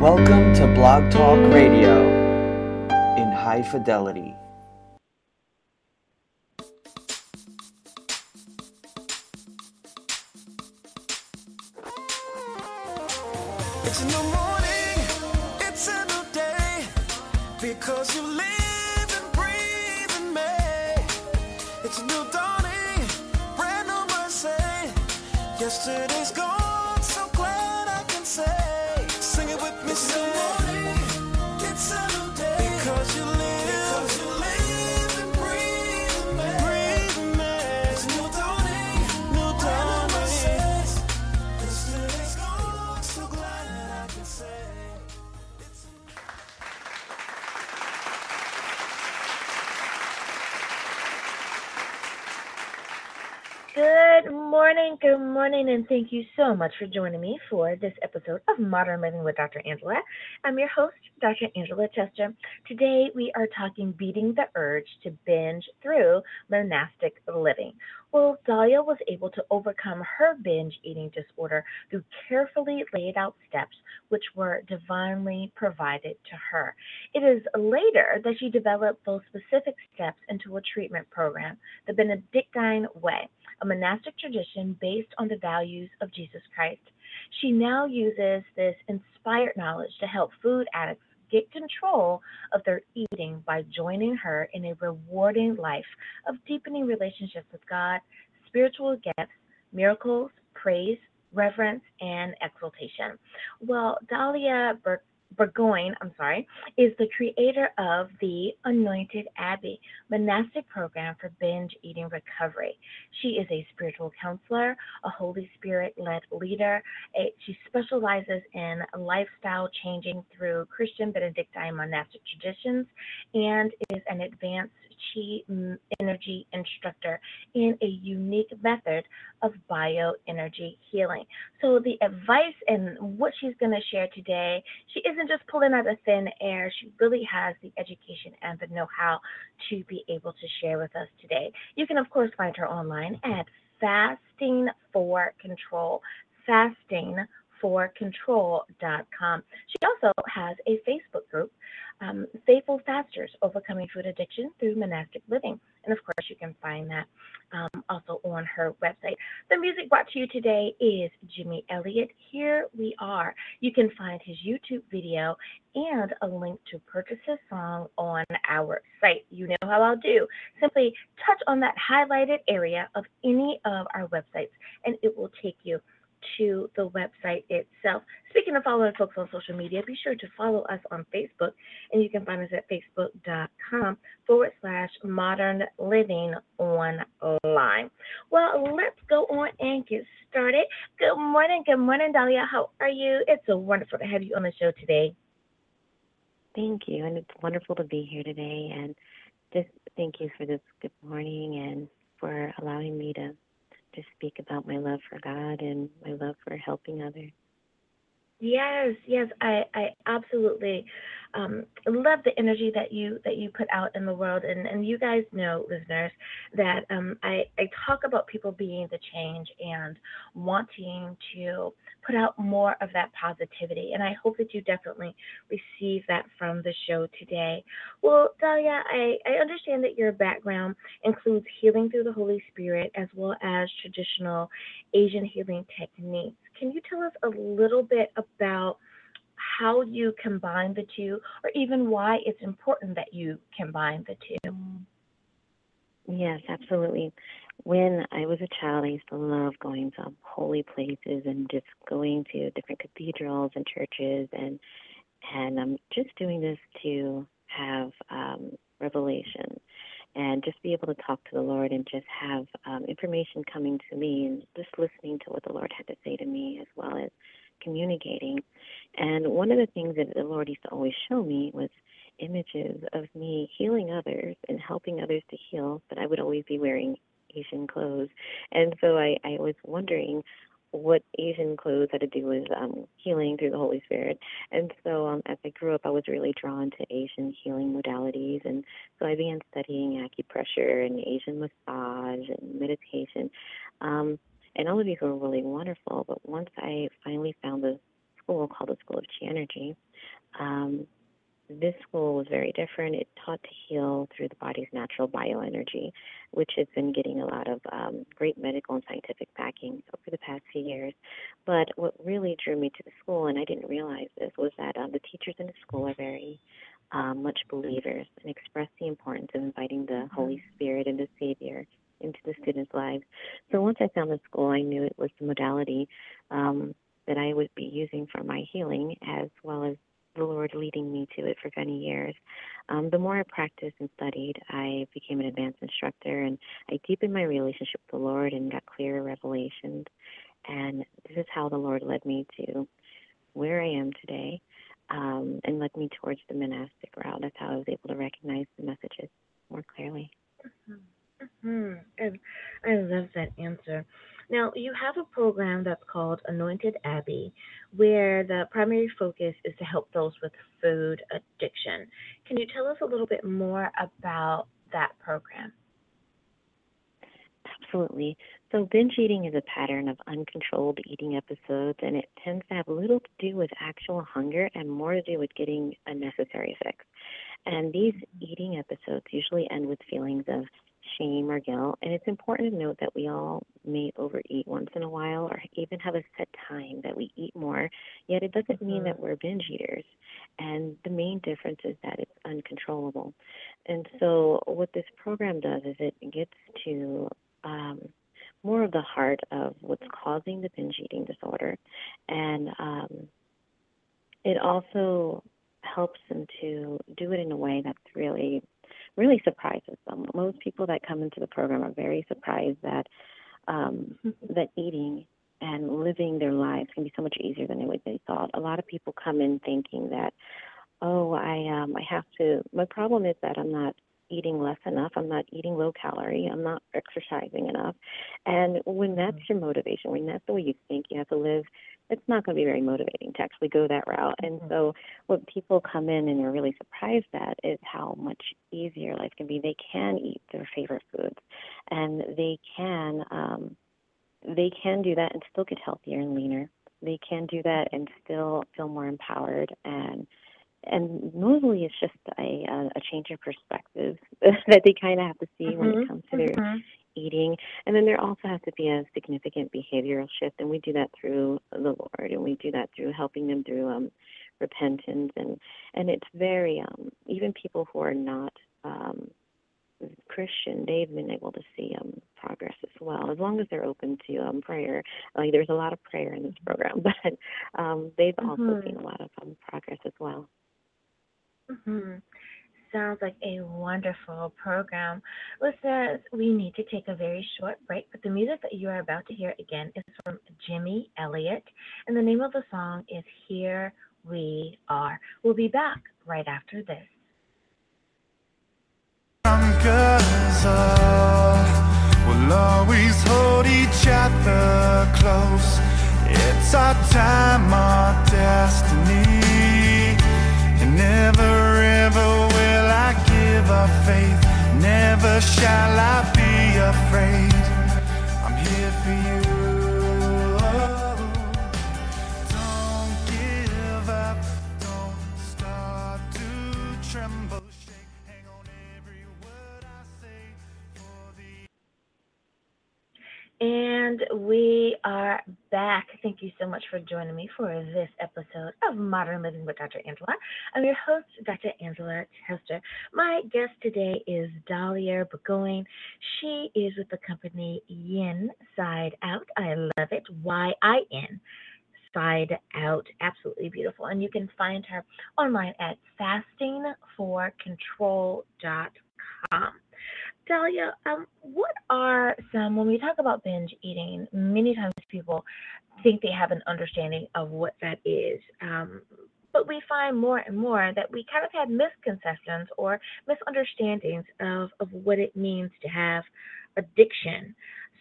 Welcome to Blog Talk Radio in high fidelity. It's a new morning, it's a new day, because you live and breathe in me. It's a new dawning, brand new mercy. Yesterday's gone, morning, and thank you so much for joining me for this episode of Modern Living with Dr. Angela. I'm your host, Dr. Angela Chester. Today we are talking beating the urge to binge through monastic living. Well, Dalia was able to overcome her binge eating disorder through carefully laid out steps which were divinely provided to her. It is later that she developed those specific steps into a treatment program, the Benedictine Way, a monastic tradition based on the values of Jesus Christ. She now uses this inspired knowledge to help food addicts get control of their eating by joining her in a rewarding life of deepening relationships with God, spiritual gifts, miracles, praise, reverence, and exaltation. Well, Dalia Bur- Burgoin, I'm sorry, is the creator of the Anointed Abbey monastic program for binge eating recovery. She is a spiritual counselor, a Holy Spirit led leader. She specializes in lifestyle changing through Christian Benedictine monastic traditions and is an advanced mm, energy instructor in a unique method of bioenergy healing. So, the advice and what she's going to share today, she isn't just pulling out of thin air. She really has the education and the know how to be able to share with us today. You can, of course, find her online at Fasting for Control. Fasting for control.com. She also has a Facebook group, um, Faithful Fasters Overcoming Food Addiction Through Monastic Living. And of course, you can find that um, also on her website. The music brought to you today is Jimmy Elliott. Here we are. You can find his YouTube video and a link to purchase his song on our site. You know how I'll do. Simply touch on that highlighted area of any of our websites, and it will take you to the website itself. Speaking of following folks on social media, be sure to follow us on Facebook, and you can find us at facebook.com forward slash modern living online. Well, let's go on and get started. Good morning, good morning, Dalia. How are you? It's so wonderful to have you on the show today. Thank you, and it's wonderful to be here today. And just thank you for this good morning and for allowing me to to speak about my love for God and my love for helping others. Yes, yes, I, I absolutely um, I love the energy that you that you put out in the world, and, and you guys know, listeners, that um, I I talk about people being the change and wanting to put out more of that positivity, and I hope that you definitely receive that from the show today. Well, Dalia, I I understand that your background includes healing through the Holy Spirit as well as traditional Asian healing techniques. Can you tell us a little bit about how you combine the two, or even why it's important that you combine the two? Yes, absolutely. When I was a child, I used to love going to holy places and just going to different cathedrals and churches, and and I'm just doing this to have um, revelation and just be able to talk to the Lord and just have um, information coming to me and just listening to what the Lord had to say to me as well as communicating. And one of the things that the Lord used to always show me was images of me healing others and helping others to heal, but I would always be wearing Asian clothes. And so I, I was wondering what Asian clothes had to do with um, healing through the Holy Spirit. And so um, as I grew up, I was really drawn to Asian healing modalities. And so I began studying acupressure and Asian massage and meditation. Um, and all of these were really wonderful. But once I finally found the school called the School of Chi Energy. Um, this school was very different. It taught to heal through the body's natural bioenergy, which has been getting a lot of um, great medical and scientific backing over the past few years. But what really drew me to the school, and I didn't realize this, was that um, the teachers in the school are very um, much believers and express the importance of inviting the Holy Spirit and the Savior into the students' lives. So once I found the school, I knew it was the modality um, that I would be using for my healing as well as the Lord leading me to it for many years. Um, the more I practiced and studied, I became an advanced instructor and I deepened my relationship with the Lord and got clearer revelations. And this is how the Lord led me to where I am today um, and led me towards the monastic route. That's how I was able to recognize the messages more clearly. Hmm And I love that answer. Now, you have a program that's called Anointed Abbey, where the primary focus is to help those with food addiction. Can you tell us a little bit more about that program? Absolutely. So, binge eating is a pattern of uncontrolled eating episodes, and it tends to have little to do with actual hunger and more to do with getting a necessary fix. And these eating episodes usually end with feelings of shame or guilt. And it's important to note that we all may overeat once in a while or even have a set time that we eat more, yet it doesn't mean that we're binge eaters. And the main difference is that it's uncontrollable. And so, what this program does is it gets to um, more of the heart of what's causing the binge eating disorder. And um, it also helps them to do it in a way that's really really surprises them. Most people that come into the program are very surprised that um, that eating and living their lives can be so much easier than they would they thought. A lot of people come in thinking that, oh, I um, I have to. My problem is that I'm not eating less enough. I'm not eating low calorie. I'm not exercising enough. And when that's your motivation, when that's the way you think you have to live, it's not going to be very motivating to actually go that route. And so, what people come in and are really surprised at is how much easier life can be. They can eat their favorite foods, and they can um, they can do that and still get healthier and leaner. They can do that and still feel more empowered and and mostly it's just a a change of perspective that they kind of have to see mm-hmm. when it mm-hmm. comes to their mm-hmm. Eating and then there also has to be a significant behavioral shift and we do that through the lord and we do that through helping them through um repentance and and it's very um even people who are not um Christian, they've been able to see um, progress as well, as long as they're open to um, prayer. Like there's a lot of prayer in this program, but um, they've also mm-hmm. seen a lot of um, progress as well. hmm Sounds like a wonderful program. Listeners, we need to take a very short break, but the music that you are about to hear again is from Jimmy Elliott, and the name of the song is Here We Are. We'll be back right after this. we'll always hold each other close. It's our time, our destiny. And never faith. Never shall I be afraid. And we are back. Thank you so much for joining me for this episode of Modern Living with Dr. Angela. I'm your host, Dr. Angela Tester. My guest today is Dalia Burgoin. She is with the company Yin Side Out. I love it. Y I N Side Out. Absolutely beautiful. And you can find her online at fastingforcontrol.com. Dalia, um, what are some, when we talk about binge eating, many times people think they have an understanding of what that is. Um, but we find more and more that we kind of have misconceptions or misunderstandings of, of what it means to have addiction.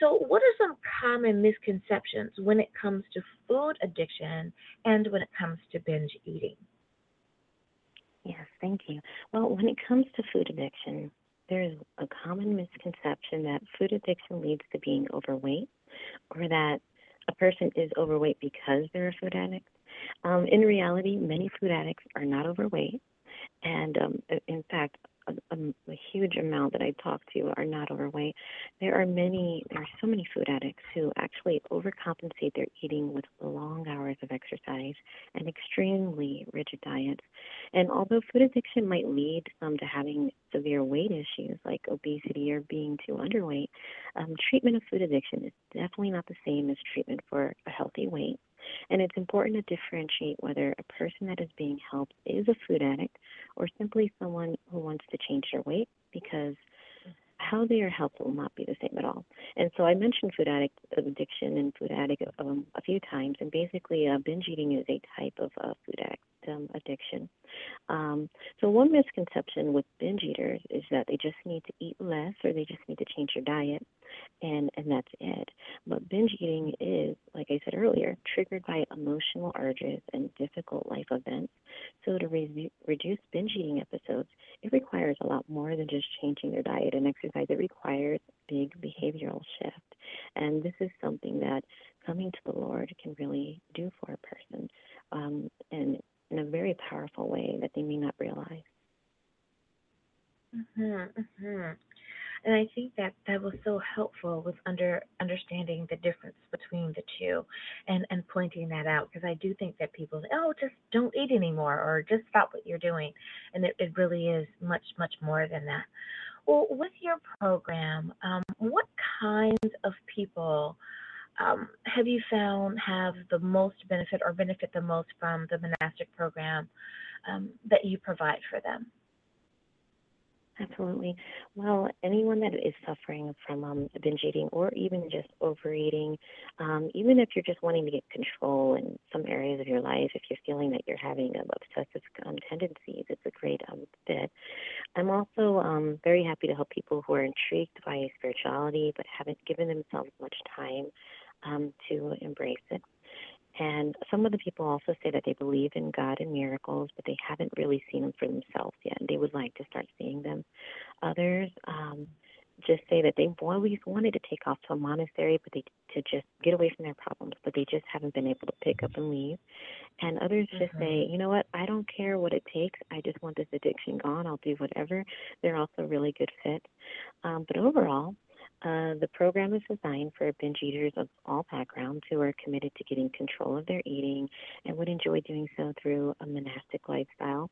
So, what are some common misconceptions when it comes to food addiction and when it comes to binge eating? Yes, thank you. Well, when it comes to food addiction, there is a common misconception that food addiction leads to being overweight or that a person is overweight because they're a food addict. Um, in reality, many food addicts are not overweight. And um, in fact, a, a, huge amount that I talk to are not overweight. There are many, there are so many food addicts who actually overcompensate their eating with long hours of exercise and extremely rigid diets. And although food addiction might lead some to having severe weight issues like obesity or being too underweight, um, treatment of food addiction is definitely not the same as treatment for a healthy weight. And it's important to differentiate whether a person that is being helped is a food addict or simply someone who wants to change their weight because how they are helped will not be the same at all. And so I mentioned food addict addiction and food addict um, a few times, and basically uh, binge eating is a type of uh, food addict um, addiction. Um, so one misconception with binge eaters is that they just need to eat less or they just need to change their diet, and and that's it. But binge eating is, I said earlier, triggered by emotional urges and difficult life events. So to re- reduce binge eating episodes, it requires a lot more than just changing their diet and exercise. It requires big behavioral shift, and this is something that coming to the Lord can really do for a person. Um, and in a very powerful way that they may not realize. Mhm, mhm. And I think that that was so helpful with under understanding the difference between the two, and and pointing that out because I do think that people say, oh, just don't eat anymore or just stop what you're doing, and it, it really is much much more than that. Well, with your program, um, what kinds of people um, have you found have the most benefit or benefit the most from the monastic program um, that you provide for them? Absolutely. Well, anyone that is suffering from um, binge eating or even just overeating, um, even if you're just wanting to get control in some areas of your life, if you're feeling that you're having obsessive um, tendencies, it's a great um, fit. I'm also um, very happy to help people who are intrigued by spirituality but haven't given themselves much time um, to embrace it. And some of the people also say that they believe in God and miracles, but they haven't really seen them for themselves yet, and they would like to start seeing them. Others um, just say that they've always wanted to take off to a monastery, but they to just get away from their problems, but they just haven't been able to pick up and leave. And others just Mm-hmm. say, you know what, I don't care what it takes. I just want this addiction gone. I'll do whatever. They're also really good fits. Um, but overall, uh, the program is designed for binge eaters of all backgrounds who are committed to getting control of their eating and would enjoy doing so through a monastic lifestyle.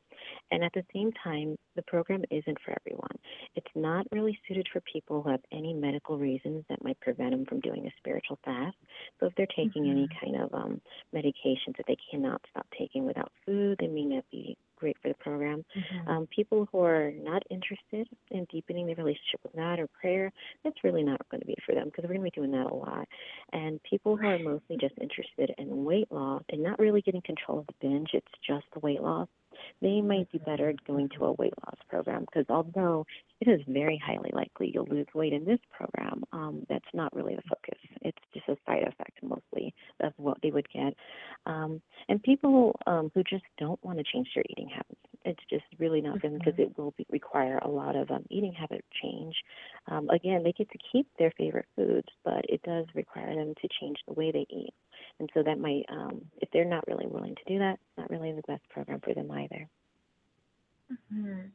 And at the same time, the program isn't for everyone. It's not really suited for people who have any medical reasons that might prevent them from doing a spiritual fast. So if they're taking any kind of um, medications that they cannot stop taking without food, they may not be great for the program. Um, people who are not interested in deepening their relationship with God or prayer, that's really not going to be for them because we're going to be doing that a lot. And people who are mostly just interested in weight loss and not really getting control of the binge, it's just the weight loss, they might be better at going to a weight loss program because although it is very highly likely you'll lose weight in this program, um, that's not really the focus. It's just a side effect mostly of what they would get. Um, and people um, who just don't want to change their eating habits, it's just really not them because it will be, require a lot of um, eating habit change. Um, again, they get to keep their favorite foods, but it does require them to change the way they eat. And so that might, um, if they're not really willing to do that, it's not really the best program for them either. Mhm.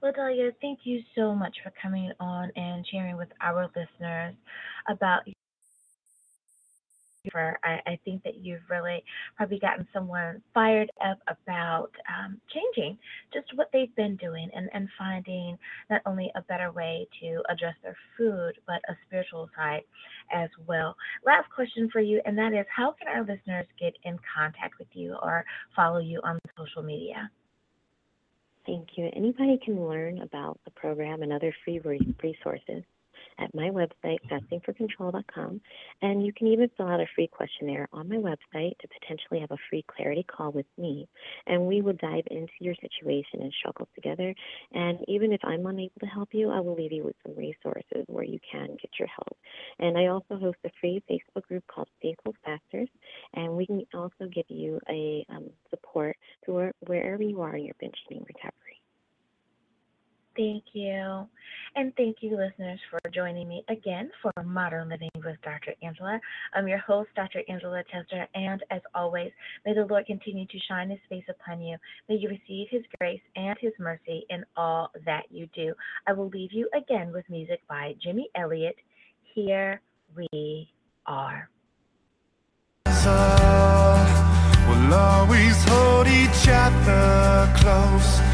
Well, Dalia, thank you so much for coming on and sharing with our listeners about I, I think that you've really probably gotten someone fired up about um, changing just what they've been doing and, and finding not only a better way to address their food, but a spiritual side as well. Last question for you, and that is how can our listeners get in contact with you or follow you on social media? Thank you. Anybody can learn about the program and other free re- resources at my website, fastingforcontrol.com. And you can even fill out a free questionnaire on my website to potentially have a free clarity call with me. And we will dive into your situation and struggles together. And even if I'm unable to help you, I will leave you with some resources where you can get your help. And I also host a free Facebook group called Faithful Fasters. And we can also give you a um, support to wherever you are in your binge eating recovery. Thank you. And thank you, listeners, for joining me again for Modern Living with Dr. Angela. I'm your host, Dr. Angela Chester, and as always, may the Lord continue to shine his face upon you. May you receive his grace and his mercy in all that you do. I will leave you again with music by Jimmy Elliott. Here we are. We'll always hold each other close.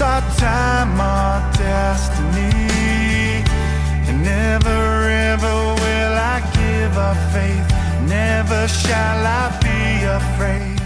It's our time, our destiny. And never ever will I give up faith. Never shall I be afraid.